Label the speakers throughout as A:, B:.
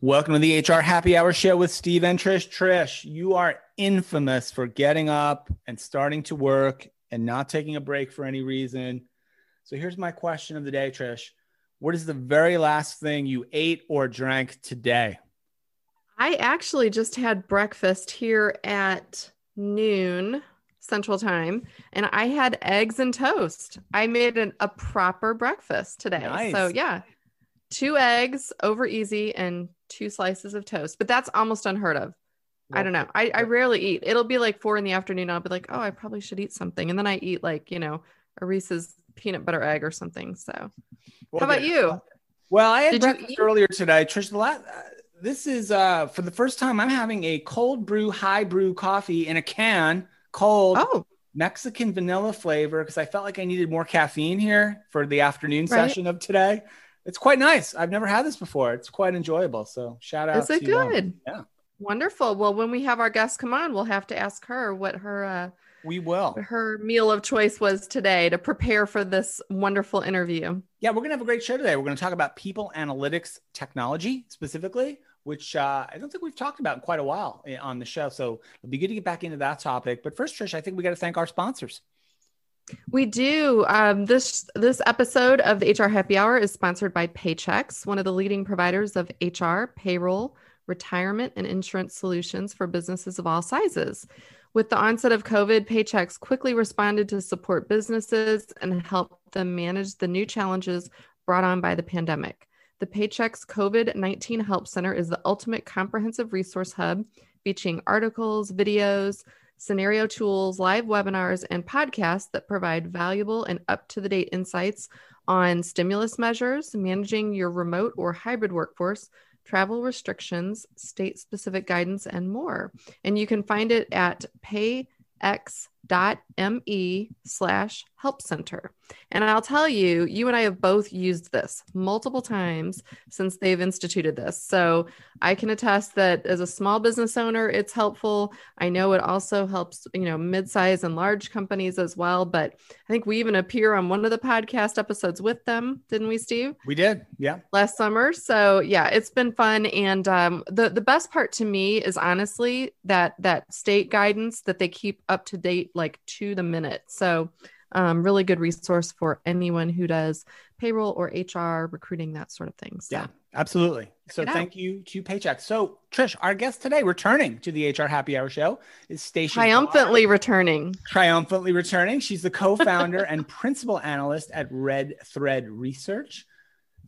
A: Welcome to the HR Happy Hour Show with Steve and Trish. Trish, you are infamous for getting up and starting to work and not taking a break for any reason. So here's my question of the day, Trish. What is the very last thing you ate or drank today?
B: I actually just had breakfast here at noon Central Time, and I had eggs and toast. I made an, a proper breakfast today. Nice. So, yeah, two eggs over easy and two slices of toast, but that's almost unheard of. I don't know. I, I rarely eat. It'll be like four in the afternoon. I'll be like, oh, I probably should eat something. And then I eat like, you know, a Reese's peanut butter egg or something. So, well, how about you?
A: Well, I had Did breakfast earlier today. Trish, the last, uh, this is uh, for the first time I'm having a cold brew, high brew coffee in a can, cold.
B: Oh.
A: Mexican vanilla flavor because I felt like I needed more caffeine here for the afternoon right. session of today it's quite nice. I've never had this before. It's quite enjoyable. So shout out.
B: Is it good?
A: yeah.
B: Wonderful. Well, when we have our guests come on, we'll have to ask her what her uh,
A: we will
B: her meal of choice was today to prepare for this wonderful interview.
A: Yeah, we're gonna have a great show today. We're gonna talk about people analytics technology specifically, which uh, I don't think we've talked about in quite a while eh, on the show. So it'll be good to get back into that topic. But first, Trish, I think we got to thank our sponsors.
B: We do. Um, this this episode of the HR Happy Hour is sponsored by Paychex, one of the leading providers of HR, payroll, retirement, and insurance solutions for businesses of all sizes. With the onset of COVID, Paychex quickly responded to support businesses and help them manage the new challenges brought on by the pandemic. The Paychex COVID 19 Help Center is the ultimate comprehensive resource hub featuring articles, videos, scenario tools, live webinars, and podcasts that provide valuable and up to the date insights on stimulus measures, managing your remote or hybrid workforce, travel restrictions, state specific guidance, and more. And you can find it at payx.me slash help center. And I'll tell you, you and I have both used this multiple times since they've instituted this. So I can attest that as a small business owner, it's helpful. I know it also helps, you know, mid-size and large companies as well. But I think we even appear on one of the podcast episodes with them, didn't we, Steve?
A: We did, yeah.
B: Last summer. So yeah, it's been fun. And um, the the best part to me is honestly that that state guidance that they keep up to date, like to the minute. So um, really good resource for anyone who does payroll or HR, recruiting, that sort of thing.
A: So, yeah, absolutely. So thank you to Paychex. So Trish, our guest today, returning to the HR Happy Hour show, is Stacia.
B: Triumphantly Garr. returning.
A: Triumphantly returning. She's the co-founder and principal analyst at Red Thread Research.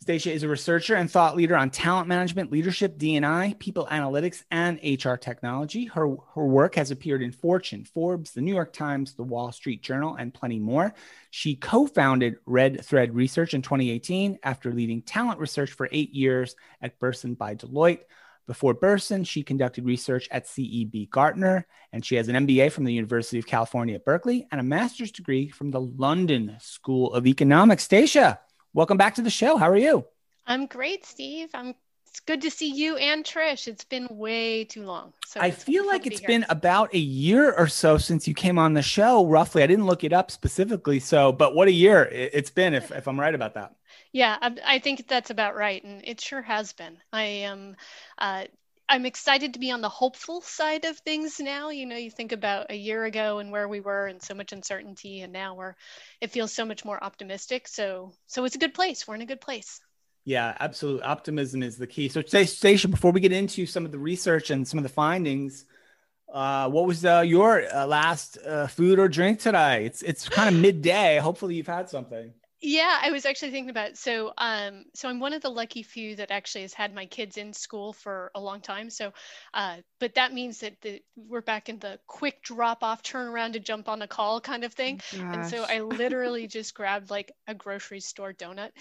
A: Stacia is a researcher and thought leader on talent management, leadership, D&I, people analytics, and HR technology. Her, her work has appeared in Fortune, Forbes, the New York Times, the Wall Street Journal, and plenty more. She co-founded Red Thread Research in 2018 after leading talent research for eight years at Bersin by Deloitte. Before Bersin, she conducted research at CEB Gartner, and she has an MBA from the University of California at Berkeley and a master's degree from the London School of Economics. Stacia, Welcome back to the show. How are you?
C: I'm great, Steve. I'm it's good to see you and Trish. It's been way too long.
A: So I feel like it's be been about a year or so since you came on the show, roughly. I didn't look it up specifically. So, but what a year it's been, if, if I'm right about that.
C: Yeah, I think that's about right. And it sure has been. I am, uh, I'm excited to be on the hopeful side of things now. You know, you think about a year ago and where we were and so much uncertainty and now we're it feels so much more optimistic. So so it's a good place. We're in a good place.
A: Yeah, absolutely. Optimism is the key. So Stacia, before we get into some of the research and some of the findings, uh, what was uh, your uh, last uh, food or drink today? It's it's kind of midday. Hopefully you've had something.
C: Yeah, I was actually thinking about it. So, um, so I'm one of the lucky few that actually has had my kids in school for a long time. So, uh, but that means that the, we're back in the quick drop off, turn around to jump on a call kind of thing. Gosh. And so I literally just grabbed like a grocery store donut.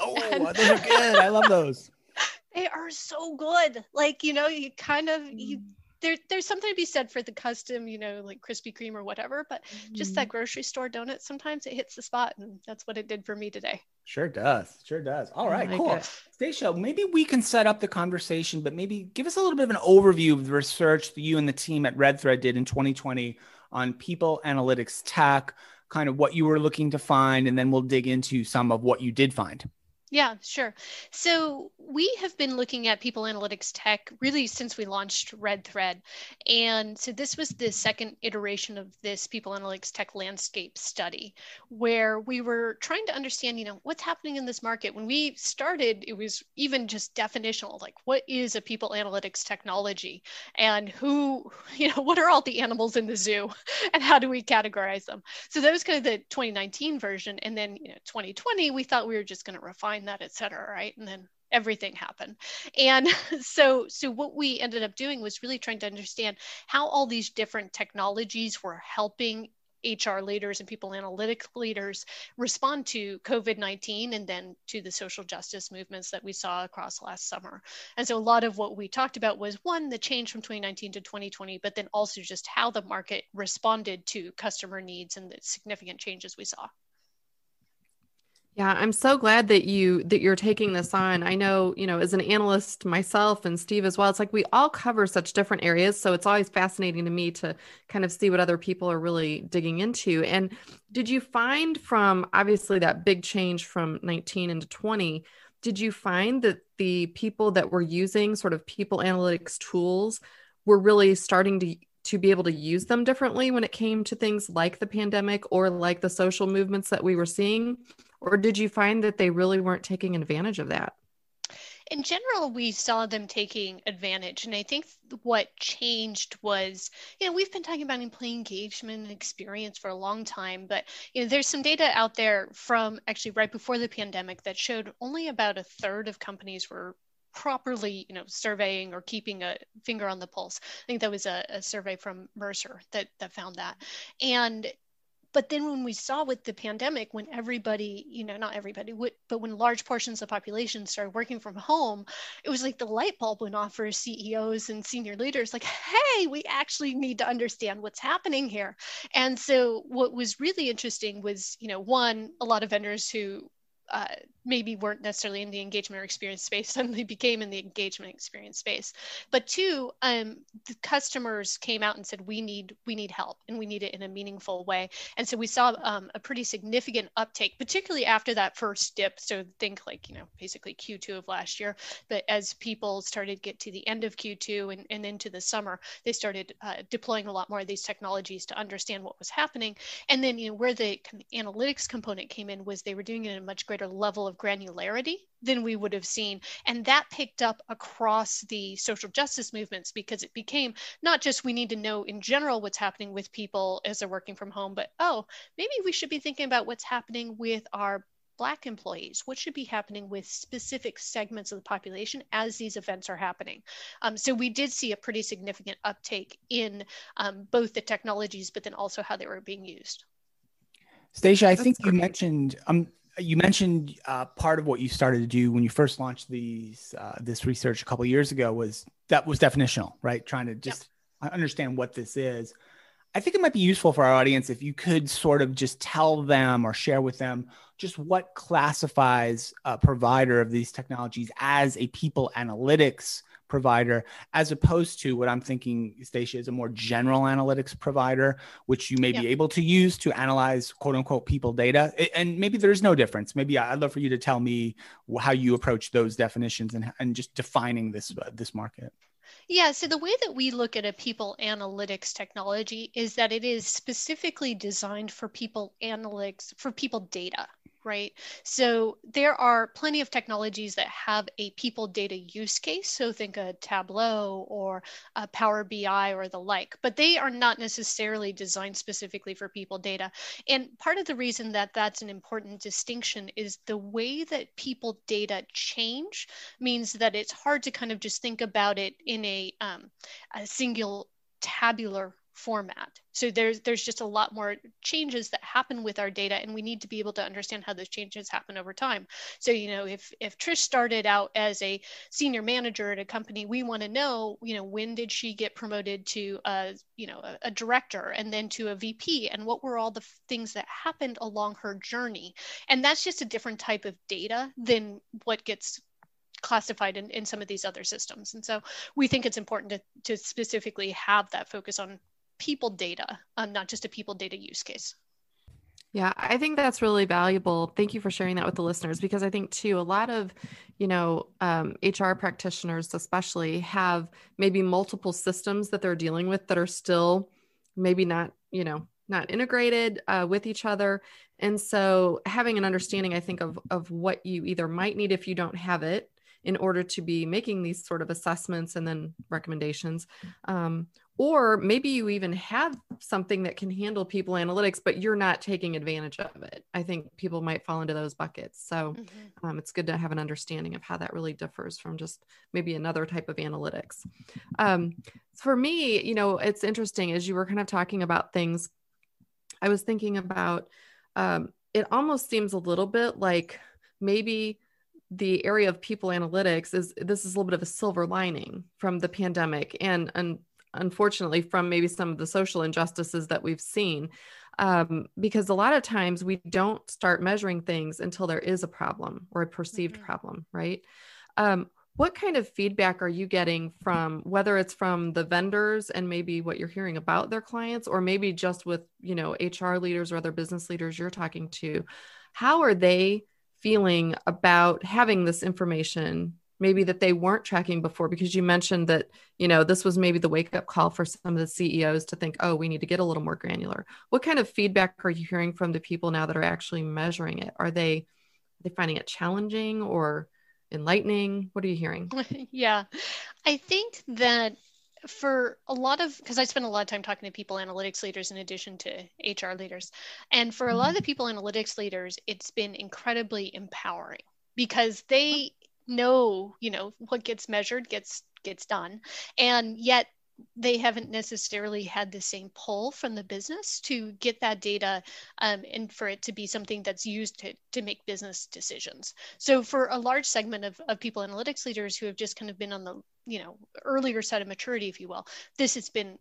A: Oh, and, those are good. I love those.
C: They are so good. Like, you know, you kind of, you mm there, there's something to be said for the custom, you know, like Krispy Kreme or whatever, but mm-hmm. just that mm-hmm. grocery store donut, sometimes it hits the spot. And that's what it did for me today.
A: Sure does. Sure does. All right, like cool. It. Stacia, maybe we can set up the conversation, but maybe give us a little bit of an overview of the research that you and the team at Red Thread did in 2020 on people analytics tech, kind of what you were looking to find, and then we'll dig into some of what you did find.
C: Yeah, sure. So we have been looking at people analytics tech really since we launched Red Thread. And so this was the second iteration of this people analytics tech landscape study where we were trying to understand, you know, what's happening in this market. When we started, it was even just definitional, like what is a people analytics technology and who, you know, what are all the animals in the zoo and how do we categorize them? So that was kind of the 2019 version. And then, you know, 2020, we thought we were just going to refine that, et cetera, right? And then everything happened and so so what we ended up doing was really trying to understand how all these different technologies were helping HR leaders and people analytics leaders respond to COVID 19 and then to the social justice movements that we saw across last summer. And so a lot of what we talked about was one, the change from 2019 to 2020, but then also just how the market responded to customer needs and the significant changes we saw.
B: Yeah, I'm so glad that you that you're taking this on. I know, you know, as an analyst myself and Steve as well, it's like we all cover such different areas, so it's always fascinating to me to kind of see what other people are really digging into. And did you find from obviously that big change from 19 into 20, did you find that the people that were using sort of people analytics tools were really starting to to be able to use them differently when it came to things like the pandemic or like the social movements that we were seeing? Or did you find that they really weren't taking advantage of that?
C: in general, we saw them taking advantage. And I think what changed was, you know, we've been talking about employee engagement and experience for a long time, but, you know, there's some data out there from actually right before the pandemic that showed only about a third of companies were properly you know surveying or keeping a finger on the pulse i think that was a, a survey from mercer that that found that and but then when we saw with the pandemic when everybody you know not everybody but when large portions of the population started working from home it was like the light bulb went off for ceos and senior leaders like hey we actually need to understand what's happening here. And so what was really interesting was you know one a lot of vendors who uh, maybe weren't necessarily in the engagement or experience space suddenly became in the engagement experience space. But two um, the customers came out and said we need we need help and we need it in a meaningful way. And so we saw um, a pretty significant uptake particularly after that first dip. So think like you know basically q2 of last year but as people started to get to the end of q2 and, and into the summer they started uh, deploying a lot more of these technologies to understand what was happening. And then you know where the analytics component came in was they were doing it in a much greater level of of granularity than we would have seen. And that picked up across the social justice movements because it became not just we need to know in general what's happening with people as they're working from home, but oh, maybe we should be thinking about what's happening with our Black employees? What should be happening with specific segments of the population as these events are happening? Um, so we did see a pretty significant uptake in um, both the technologies, but then also how they were being used.
A: Stacia, I think you mentioned um, you mentioned uh, part of what you started to do when you first launched these uh, this research a couple years ago was that was definitional, right? Trying to just yep. understand what this is. I think it might be useful for our audience if you could sort of just tell them or share with them just what classifies a provider of these technologies as a people analytics provider, as opposed to what I'm thinking, Stacia, is a more general analytics provider, which you may yeah. be able to use to analyze quote unquote people data. And maybe there's no difference. Maybe I'd love for you to tell me how you approach those definitions and, and just defining this, uh, this market.
C: Yeah, so the way that we look at a people analytics technology is that it is specifically designed for people analytics, for people data, right? So there are plenty of technologies that have a people data use case. So think a Tableau or a Power BI or the like, but they are not necessarily designed specifically for people data. And part of the reason that that's an important distinction is the way that people data change means that it's hard to kind of just think about it in a, um, a single tabular format. So there's there's just a lot more changes that happen with our data and we need to be able to understand how those changes happen over time. So you know if if Trish started out as a senior manager at a company, we want to know, you know, when did she get promoted to a, you know, a, a director and then to a VP and what were all the things that happened along her journey. And that's just a different type of data than what gets classified in, in some of these other systems. And so we think it's important to, to specifically have that focus on people data, um, not just a people data use case.
B: Yeah, I think that's really valuable. Thank you for sharing that with the listeners because I think too a lot of, you know, um, HR practitioners especially have maybe multiple systems that they're dealing with that are still maybe not, you know, not integrated uh, with each other, and so having an understanding, I think of of what you either might need if you don't have it in order to be making these sort of assessments and then recommendations, um, or maybe you even have something that can handle people analytics but you're not taking advantage of it. I think people might fall into those buckets. So mm-hmm. um, it's good to have an understanding of how that really differs from just maybe another type of analytics. Um, for me you know it's interesting as you were kind of talking about things i was thinking about um, it almost seems a little bit like maybe the area of people analytics is this is a little bit of a silver lining from the pandemic and and unfortunately from maybe some of the social injustices that we've seen um, because a lot of times we don't start measuring things until there is a problem or a perceived mm-hmm. problem right um, what kind of feedback are you getting from whether it's from the vendors and maybe what you're hearing about their clients or maybe just with you know hr leaders or other business leaders you're talking to how are they feeling about having this information maybe that they weren't tracking before because you mentioned that you know this was maybe the wake up call for some of the CEOs to think oh we need to get a little more granular. What kind of feedback are you hearing from the people now that are actually measuring it? Are they are they finding it challenging or enlightening? What are you hearing?
C: Yeah. I think that for a lot of because i spend a lot of time talking to people analytics leaders in addition to hr leaders and for a lot of the mm-hmm. people analytics leaders it's been incredibly empowering because they know you know what gets measured gets gets done. And yet they haven't necessarily had the same pull from the business to get that data um, and for it to be something that's used to, to make business decisions. So for a large segment of, of people analytics leaders who have just kind of been on the you know earlier side of maturity if you will this has been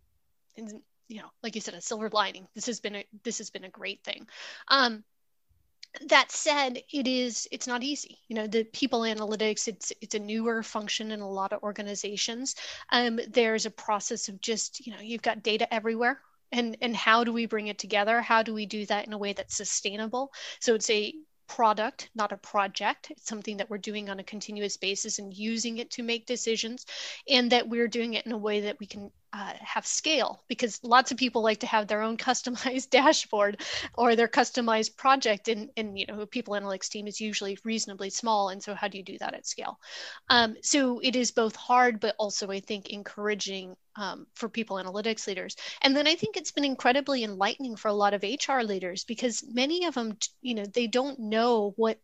C: you know like you said a silver lining. This has been a this has been a great thing. Um, that said it is it's not easy. You know the people analytics it's it's a newer function in a lot of organizations. Um, there's a process of just you know you've got data everywhere. And and how do we bring it together? How do we do that in a way that's sustainable? So it's a product, not a project. It's something that we're doing on a continuous basis and using it to make decisions, and that we're doing it in a way that we can uh, have scale because lots of people like to have their own customized dashboard or their customized project and, and you know people analytics team is usually reasonably small and so how do you do that at scale um, so it is both hard but also i think encouraging um, for people analytics leaders. And then i think it's been incredibly enlightening for a lot of hr leaders because many of them you know they don't know what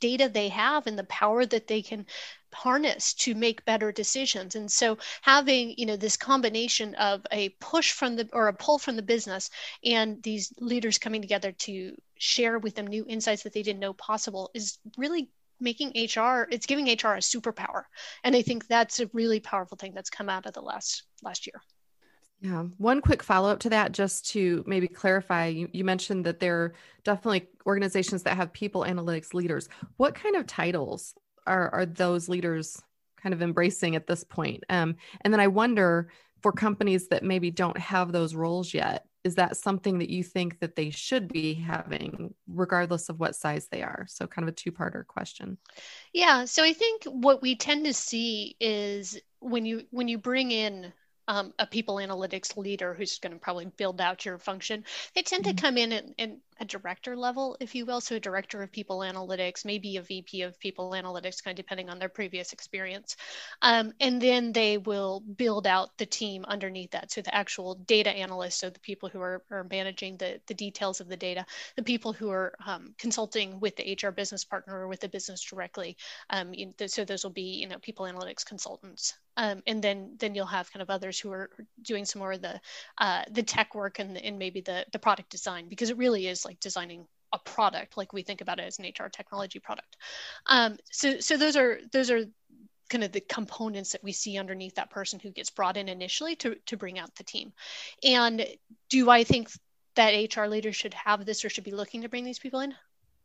C: data they have and the power that they can harness to make better decisions. And so having you know this combination of a push from the or a pull from the business and these leaders coming together to share with them new insights that they didn't know possible is really making hr it's giving hr a superpower. And i think that's a really powerful thing that's come out of the last last year
B: yeah. One quick follow up to that, just to maybe clarify, you, you, mentioned that there are definitely organizations that have people analytics leaders. What kind of titles are, are those leaders kind of embracing at this point? Um, and then I wonder for companies that maybe don't have those roles yet, is that something that you think that they should be having regardless of what size they are so kind of a two-parter question
C: yeah so i think what we tend to see is when you when you bring in um, a people analytics leader who's going to probably build out your function. They tend mm-hmm. to come in and, a director level, if you will. So, a director of people analytics, maybe a VP of people analytics, kind of depending on their previous experience. Um, and then they will build out the team underneath that. So, the actual data analysts, so the people who are, are managing the, the details of the data, the people who are um, consulting with the HR business partner or with the business directly. Um, so, those will be, you know, people analytics consultants. Um, and then then you'll have kind of others who are doing some more of the uh, the tech work and, and maybe the the product design because it really is like designing a product like we think about it as an hr technology product. Um, so so those are those are kind of the components that we see underneath that person who gets brought in initially to, to bring out the team. And do i think that hr leaders should have this or should be looking to bring these people in?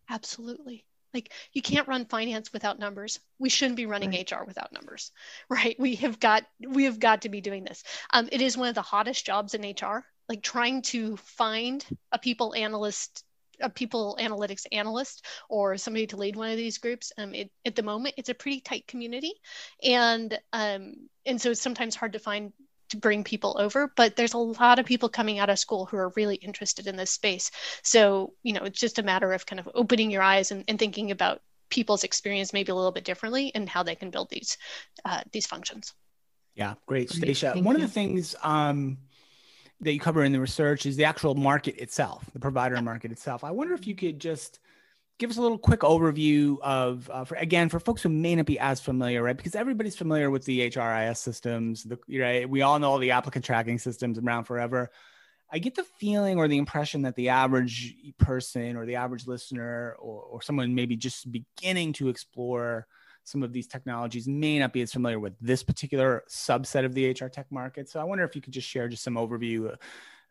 C: Absolutely. Like you can't run finance without numbers. We shouldn't be running right. hr without numbers right? We have got we have got to be doing this. Um, it is one of the hottest jobs in hr like trying to find a people analyst a people analytics analyst or somebody to lead one of these groups. Um, it, at the moment, it's a pretty tight community, and um, and so it's sometimes hard to find to bring people over but there's a lot of people coming out of school who are really interested in this space. So you know it's just a matter of kind of opening your eyes and, and thinking about people's experience maybe a little bit differently and how they can build these uh, these functions.
A: Yeah great. Stacia one you. of the things um, that you cover in the research is the actual market itself the provider market itself i wonder if you could just give us a little quick overview of, uh, for, again, for folks who may not be as familiar, right? Because everybody's familiar with the HRIS systems. The, right? We all know all the applicant tracking systems around forever. I get the feeling or the impression that the average person or the average listener or, or someone maybe just beginning to explore some of these technologies may not be as familiar with this particular subset of the HR tech market. So I wonder if you could just share just some overview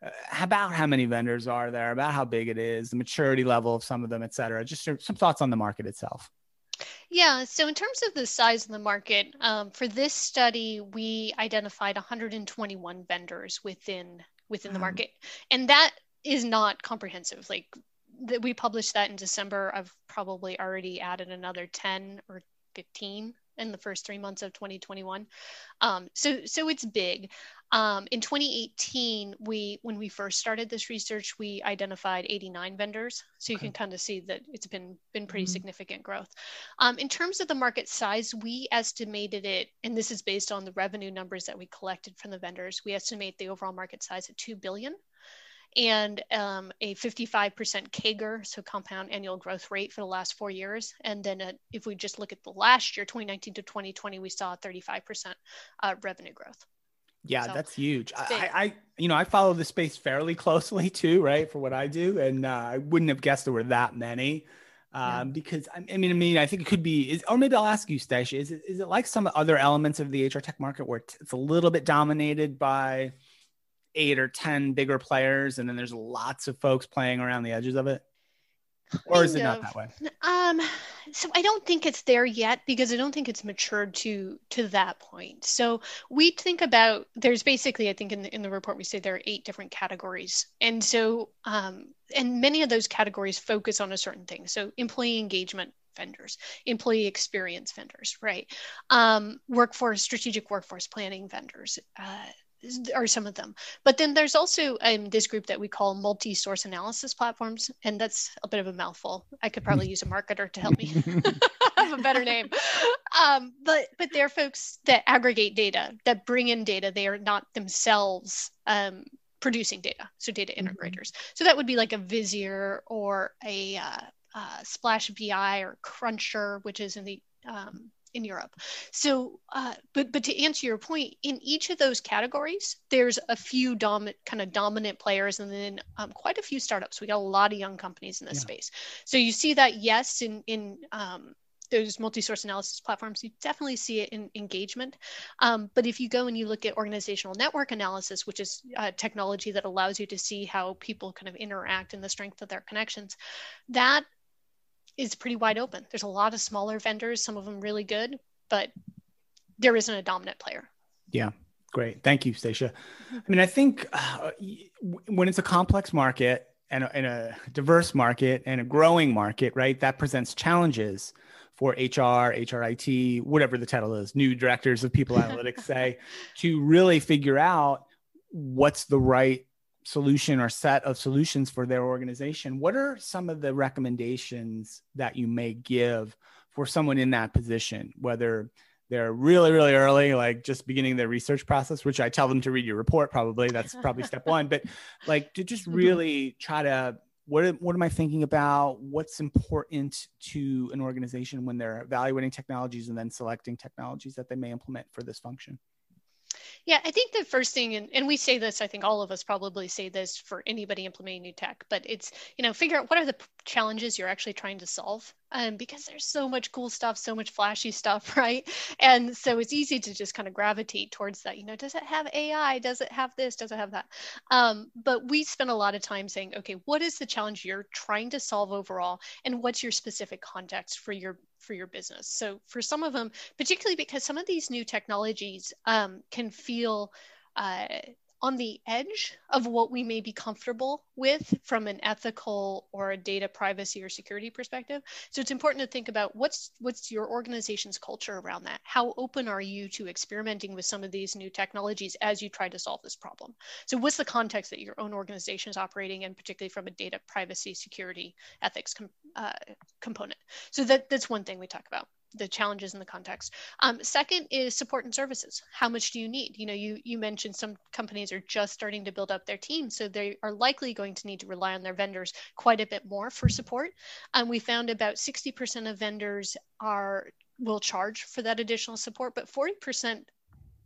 A: uh, about how many vendors are there, about how big it is, the maturity level of some of them, et cetera. Just some thoughts on the market itself.
C: Yeah, so in terms of the size of the market, um, for this study, we identified 121 vendors within within the market, and that is not comprehensive. Like that, we published that in December. I've probably already added another 10 or 15 in the first three months of 2021. Um, so so it's big. Um, in 2018, we when we first started this research, we identified 89 vendors. So you okay. can kind of see that it's been been pretty mm-hmm. significant growth. Um, in terms of the market size, we estimated it, and this is based on the revenue numbers that we collected from the vendors. We estimate the overall market size at two billion and um, a 55% CAGR, so compound annual growth rate for the last four years. And then uh, if we just look at the last year, 2019 to 2020, we saw 35% uh, revenue growth.
A: Yeah, so, that's huge. I, I, you know, I follow the space fairly closely too, right, for what I do, and uh, I wouldn't have guessed there were that many. Um, yeah. because I, I mean, I mean, I think it could be, is, or maybe I'll ask you, Stacia, is it, is it like some other elements of the HR tech market where it's a little bit dominated by eight or 10 bigger players, and then there's lots of folks playing around the edges of it? or is it not that way?
C: um so i don't think it's there yet because i don't think it's matured to to that point. So we think about there's basically i think in the, in the report we say there are eight different categories. And so um and many of those categories focus on a certain thing. So employee engagement vendors employee experience vendors right? Um, workforce strategic workforce planning vendors uh, are some of them. But then there's also um, this group that we call multi-source analysis platforms, and that's a bit of a mouthful. I could probably use a marketer to help me have a better name. Um, but but they're folks that aggregate data, that bring in data. They are not themselves um, producing data, so data mm-hmm. integrators. Mm-hmm. So that would be like a Visier or a uh, uh, Splash BI or Crunchr, which is in the um, in Europe. So, uh, but but to answer your point, in each of those categories, there's a few dominant kind of dominant players, and then um, quite a few startups. We got a lot of young companies in this yeah. space. So you see that yes, in in um, those multi-source analysis platforms, you definitely see it in engagement. Um, but if you go and you look at organizational network analysis, which is a technology that allows you to see how people kind of interact and the strength of their connections, that is pretty wide open. There's a lot of smaller vendors, some of them really good, but there isn't a dominant player.
A: Yeah, great. Thank you, Stacia. I mean, I think uh, when it's a complex market and a, and a diverse market and a growing market, right, that presents challenges for HR, HRIT, whatever the title is, new directors of people analytics say, to really figure out what's the right solution or set of solutions for their organization, what are some of the recommendations that you may give for someone in that position, whether they're really, really early, like just beginning their research process, which I tell them to read your report, probably that's probably step one, but like to just mm-hmm. really try to what, what am I thinking about? What's important to an organization when they're evaluating technologies and then selecting technologies that they may implement for this function?
C: Yeah, I think the first thing, and, and we say this, I think all of us probably say this for anybody implementing new tech, but it's, you know, figure out what are the challenges you're actually trying to solve. Um, because there's so much cool stuff, so much flashy stuff, right? And so it's easy to just kind of gravitate towards that. You know, does it have AI? Does it have this? Does it have that? Um, but we spend a lot of time saying, okay, what is the challenge you're trying to solve overall, and what's your specific context for your for your business. So for some of them, particularly because some of these new technologies um, can feel uh, on the edge of what we may be comfortable with from an ethical or a data privacy or security perspective. So it's important to think about what's what's your organization's culture around that. How open are you to experimenting with some of these new technologies as you try to solve this problem? So what's the context that your own organization is operating in, particularly from a data privacy, security, ethics com- uh, component? So that that's one thing we talk about the challenges in the context. Um, second is support and services. How much do you need? You know, you you mentioned some companies are just starting to build up their team, so they are likely going to need to rely on their vendors quite a bit more for support. And um, we found about 60% of vendors are will charge for that additional support, but 40%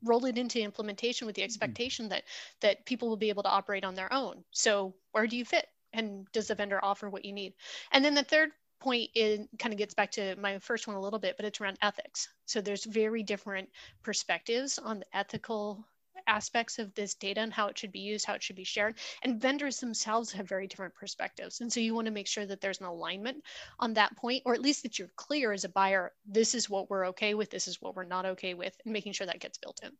C: roll it into implementation with the mm-hmm. expectation mm-hmm. that that people will be able to operate on their own. So where do you fit? And does the vendor offer what you need? And then the third point in kind of gets back to my first one a little bit, but it's around ethics. So there's very different perspectives on the ethical aspects of this data and how it should be used, how it should be shared. And vendors themselves have very different perspectives. And so you want to make sure that there's an alignment on that point, or at least that you're clear as a buyer this is what we're okay with, this is what we're not okay with, and making sure that gets built in.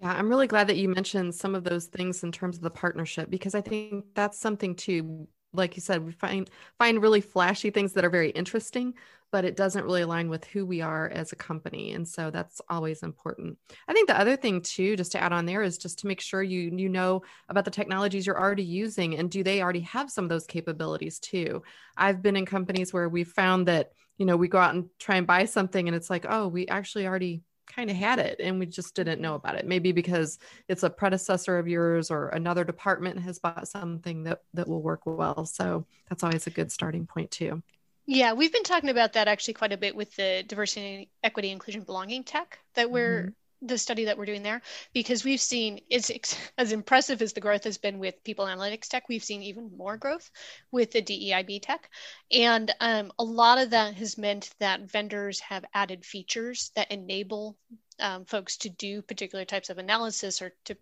B: Yeah, I'm really glad that you mentioned some of those things in terms of the partnership because I think that's something too like you said, we find find really flashy things that are very interesting, but it doesn't really align with who we are as a company. And so that's always important. I think the other thing too, just to add on there, is just to make sure you you know about the technologies you're already using and do they already have some of those capabilities too. I've been in companies where we found that, you know, we go out and try and buy something and it's like, oh, we actually already kind of had it and we just didn't know about it. Maybe because it's a predecessor of yours or another department has bought something that that will work well. So that's always a good starting point too.
C: Yeah we've been talking about that actually quite a bit with the diversity equity inclusion belonging tech that we're mm-hmm the study that we're doing there because we've seen it's as impressive as the growth has been with people analytics tech we've seen even more growth with the deib tech. And um, a lot of that has meant that vendors have added features that enable um, folks to do particular types of analysis or to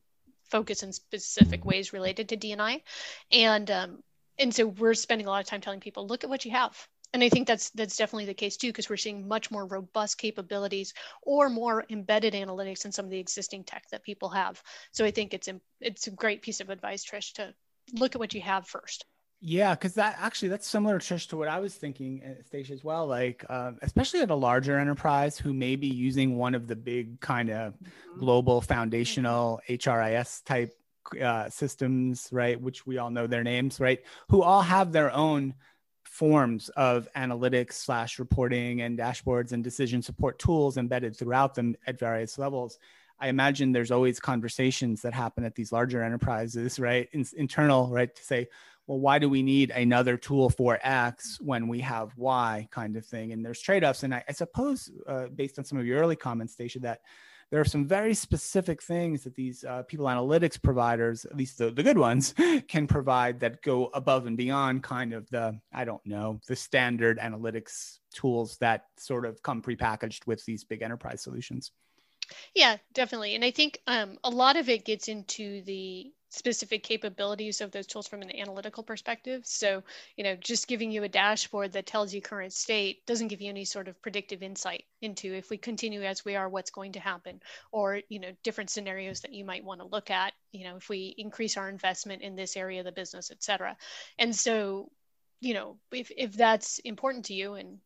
C: focus in specific ways related to dni and um, and so we're spending a lot of time telling people look at what you have and I think that's that's definitely the case too, because we're seeing much more robust capabilities or more embedded analytics in some of the existing tech that people have. So I think it's a, it's a great piece of advice, Trish, to look at what you have first.
A: Yeah, because that actually that's similar, Trish, to what I was thinking, uh, Stacia, as well. Like, uh, especially at a larger enterprise who may be using one of the big kind of mm-hmm. global foundational HRIS type uh, systems, right? Which we all know their names, right? Who all have their own forms of analytics slash reporting and dashboards and decision support tools embedded throughout them at various levels i imagine there's always conversations that happen at these larger enterprises right? In, internal right? To say well why do we need another tool for x when we have y kind of thing? And there's trade-offs. And i, I suppose uh, based on some of your early comments Stacia that there are some very specific things that these uh, people analytics providers, at least the, the good ones, can provide that go above and beyond kind of the, I don't know, the standard analytics tools that sort of come prepackaged with these big enterprise solutions.
C: Yeah, definitely. And I think um, a lot of it gets into the specific capabilities of those tools from an analytical perspective. So, you know, just giving you a dashboard that tells you current state doesn't give you any sort of predictive insight into if we continue as we are, what's going to happen, or, you know, different scenarios that you might want to look at, you know, if we increase our investment in this area of the business, et cetera. And so, you know, if, if that's important to you and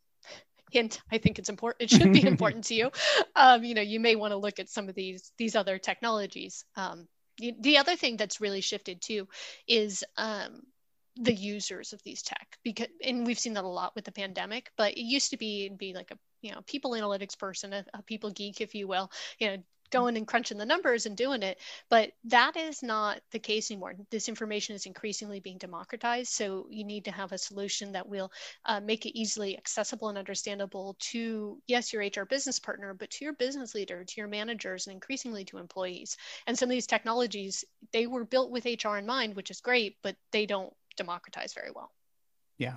C: hint i think it's important it should be important to you um, you know you may want to look at some of these these other technologies um, the other thing that's really shifted too is um, the users of these tech because and we've seen that a lot with the pandemic but it used to be be like a you know people analytics person a, a people geek if you will you know going and crunching the numbers and doing it. But that is not the case anymore. This information is increasingly being democratized. So you need to have a solution that will uh, make it easily accessible and understandable to, yes, your HR business partner, but to your business leader, to your managers, and increasingly to employees. And some of these technologies, they were built with HR in mind, which is great, but they don't democratize very well.
A: Yeah.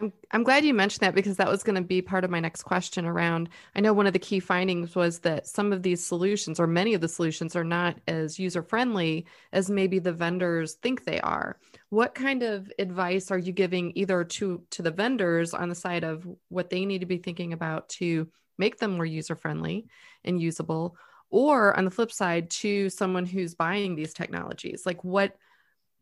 B: I'm, I'm glad you mentioned that because that was going to be part of my next question around. I know one of the key findings was that some of these solutions, or many of the solutions, are not as user friendly as maybe the vendors think they are. What kind of advice are you giving either to to the vendors on the side of what they need to be thinking about to make them more user friendly and usable, or on the flip side to someone who's buying these technologies like what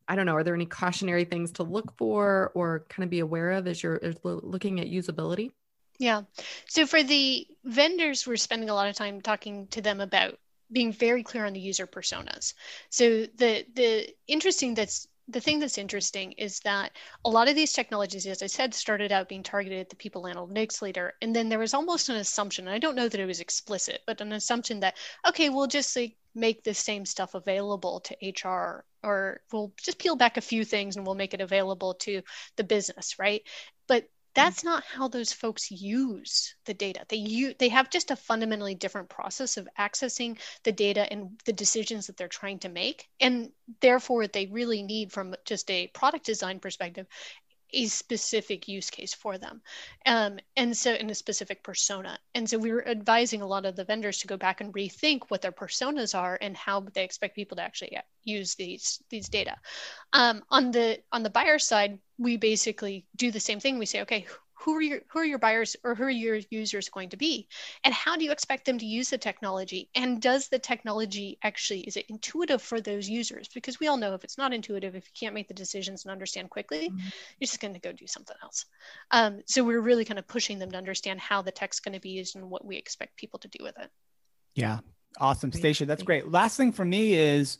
B: i don't know are there any cautionary things to look for or kind of be aware of as you're looking at usability
C: yeah so for the vendors we're spending a lot of time talking to them about being very clear on the user personas so the the interesting that's the thing that's interesting is that a lot of these technologies, as I said, started out being targeted at the people analytics leader. And then there was almost an assumption, and I don't know that it was explicit, but an assumption that, okay, we'll just like make this same stuff available to HR or we'll just peel back a few things and we'll make it available to the business, right? But that's not how those folks use the data they use, they have just a fundamentally different process of accessing the data and the decisions that they're trying to make and therefore they really need from just a product design perspective a specific use case for them um, and so in a specific persona. And so we were advising a lot of the vendors to go back and rethink what their personas are and how they expect people to actually use these these data. Um, on the on the buyer side we basically do the same thing. We say okay who are your who are your buyers or who are your users going to be? And how do you expect them to use the technology? And does the technology actually is it intuitive for those users? Because we all know if it's not intuitive if you can't make the decisions and understand quickly mm-hmm. you're just going to go do something else. Um, so we're really kind of pushing them to understand how the tech's going to be used and what we expect people to do with it.
A: Yeah. Awesome stacia. That's great. Last thing for me is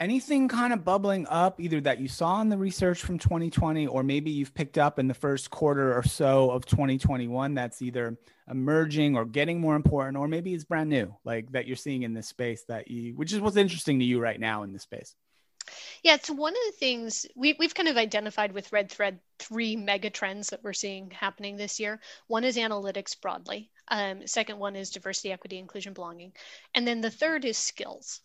A: anything kind of bubbling up either that you saw in the research from 2020 or maybe you've picked up in the first quarter or so of 2021 that's either emerging or getting more important or maybe it's brand new like that you're seeing in this space that you which is what's interesting to you right now in this space
C: yeah, it's one of the things we, we've kind of identified with Red Thread three mega trends that we're seeing happening this year. One is analytics broadly. Um, second one is diversity, equity, inclusion, belonging. And then the third is skills.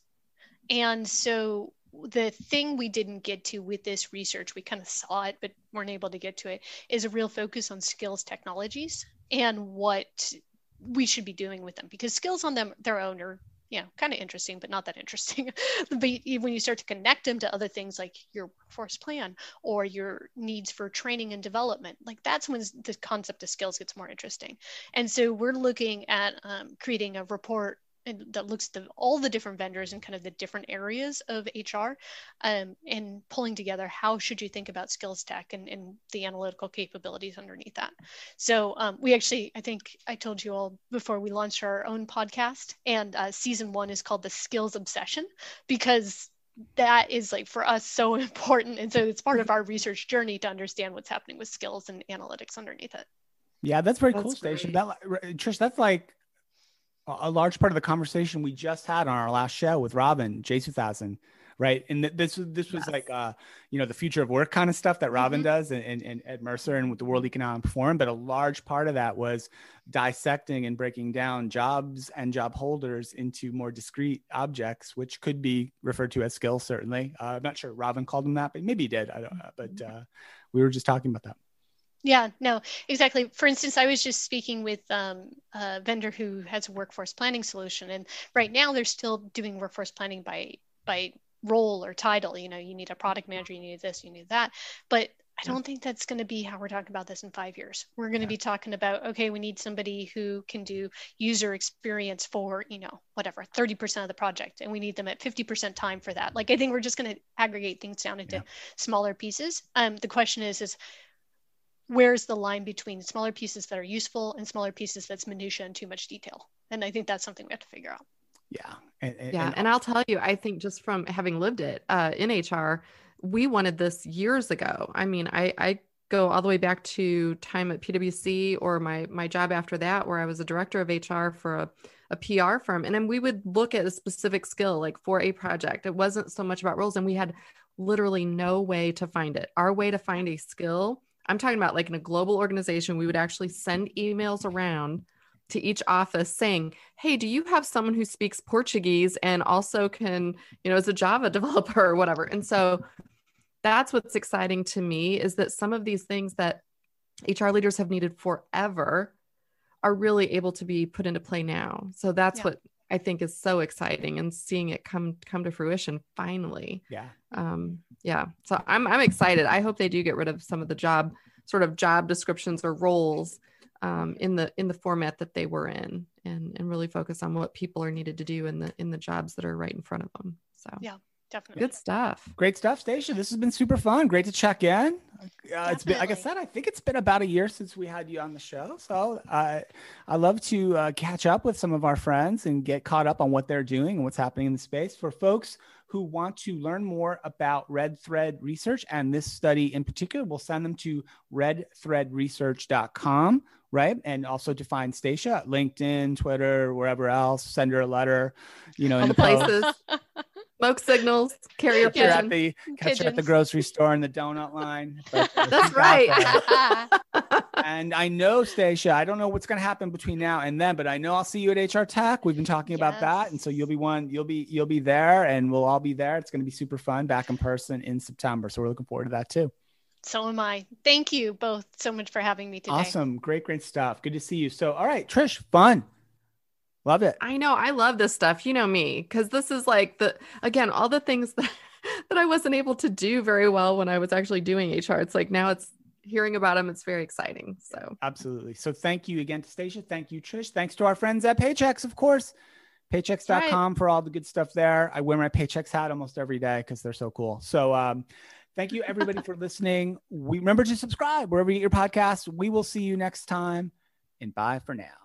C: And so the thing we didn't get to with this research, we kind of saw it, but weren't able to get to it, is a real focus on skills technologies and what we should be doing with them. Because skills on them their own are you know kind of interesting but not that interesting. But when you start to connect them to other things like your workforce plan or your needs for training and development like that's when the concept of skills gets more interesting. And so we're looking at um, creating a report that looks at all the different vendors and kind of the different areas of HR um, and pulling together how should you think about skills tech and, and the analytical capabilities underneath that. So um, we actually, I think I told you all before we launched our own podcast and uh, season one is called the skills obsession because that is like for us so important. And so it's part of our research journey to understand what's happening with skills and analytics underneath it.
A: Yeah, that's very that's cool, Stacia. That Trish, that's like a large part of the conversation we just had on our last show with Ravin Jesuthasan, right? And this this was yes. like uh, you know, the future of work kind of stuff that Ravin mm-hmm. does and, and, and Ed Mercer and with the World Economic Forum. But a large part of that was dissecting and breaking down jobs and job holders into more discrete objects, which could be referred to as skills. Certainly, uh, I'm not sure Ravin called them that, but maybe he did. I don't know. But mm-hmm. uh, we were just talking about that.
C: Yeah, no, exactly. For instance, I was just speaking with um, a vendor who has a workforce planning solution, and right now they're still doing workforce planning by by role or title. You know, you need a product manager, you need this, you need that, but I don't think that's going to be how we're talking about this in five years. We're going to yeah. be talking about, okay, we need somebody who can do user experience for, you know, whatever, 30% of the project, and we need them at 50% time for that. Like, I think we're just going to aggregate things down into yeah. smaller pieces. Um, the question is, is where's the line between smaller pieces that are useful and smaller pieces that's minutia and too much detail? And i think that's something we have to figure out.
A: Yeah.
B: And, and, yeah and i'll tell you i think just from having lived it uh, in hr we wanted this years ago. I mean i i go all the way back to time at pwc or my my job after that where i was a director of hr for a, a pr firm. And then we would look at a specific skill like for a project. It wasn't so much about roles and we had literally no way to find it. Our way to find a skill I'm talking about like in a global organization, we would actually send emails around to each office saying, Hey, do you have someone who speaks Portuguese and also can, you know, is a Java developer or whatever? And so that's what's exciting to me is that some of these things that HR leaders have needed forever are really able to be put into play now. So that's yeah. what I think is so exciting and seeing it come come to fruition finally.
A: Yeah.
B: Um, yeah. So I'm I'm excited. I hope they do get rid of some of the job sort of job descriptions or roles um, in the in the format that they were in, and and really focus on what people are needed to do in the in the jobs that are right in front of them. So
C: Yeah. Definitely.
B: good stuff.
A: Great stuff, Stacia. This has been super fun. Great to check in. Uh, it's been, like I said, I think it's been about a year since we had you on the show. So uh, I love to uh, catch up with some of our friends and get caught up on what they're doing and what's happening in the space. For folks who want to learn more about Red Thread Research and this study in particular, we'll send them to redthreadresearch.com. Right. And also to find Stacia, at LinkedIn, Twitter, wherever else, send her a letter, you know, in
B: the places, smoke signals, carrier
A: Catch her at
B: pigeon.
A: the catch her at the grocery store in the donut line.
B: That's right.
A: and I know, Stacia, I don't know what's going to happen between now and then, but I know I'll see you at HR Tech. We've been talking about that, and so you'll be one. You'll be you'll be there, and we'll all be there. It's going to be super fun back in person in September. So we're looking forward to that too.
C: so am I. Thank you both so much for having me today.
A: Awesome, great, great stuff. Good to see you. So, all right, Trish, fun, love it.
B: I know. I love this stuff. You know me, because this is like the again all the things that that I wasn't able to do very well when I was actually doing HR. It's like now it's hearing about them. It's very exciting. So
A: Absolutely. So thank you again to Stacia. Thank you, Trish. Thanks to our friends at Paychex, of course. Paychex.com for all the good stuff there. I wear my Paychex hat almost every day because they're so cool. So um, thank you everybody for listening. We remember to subscribe wherever you get your podcasts. We will see you next time. And bye for now.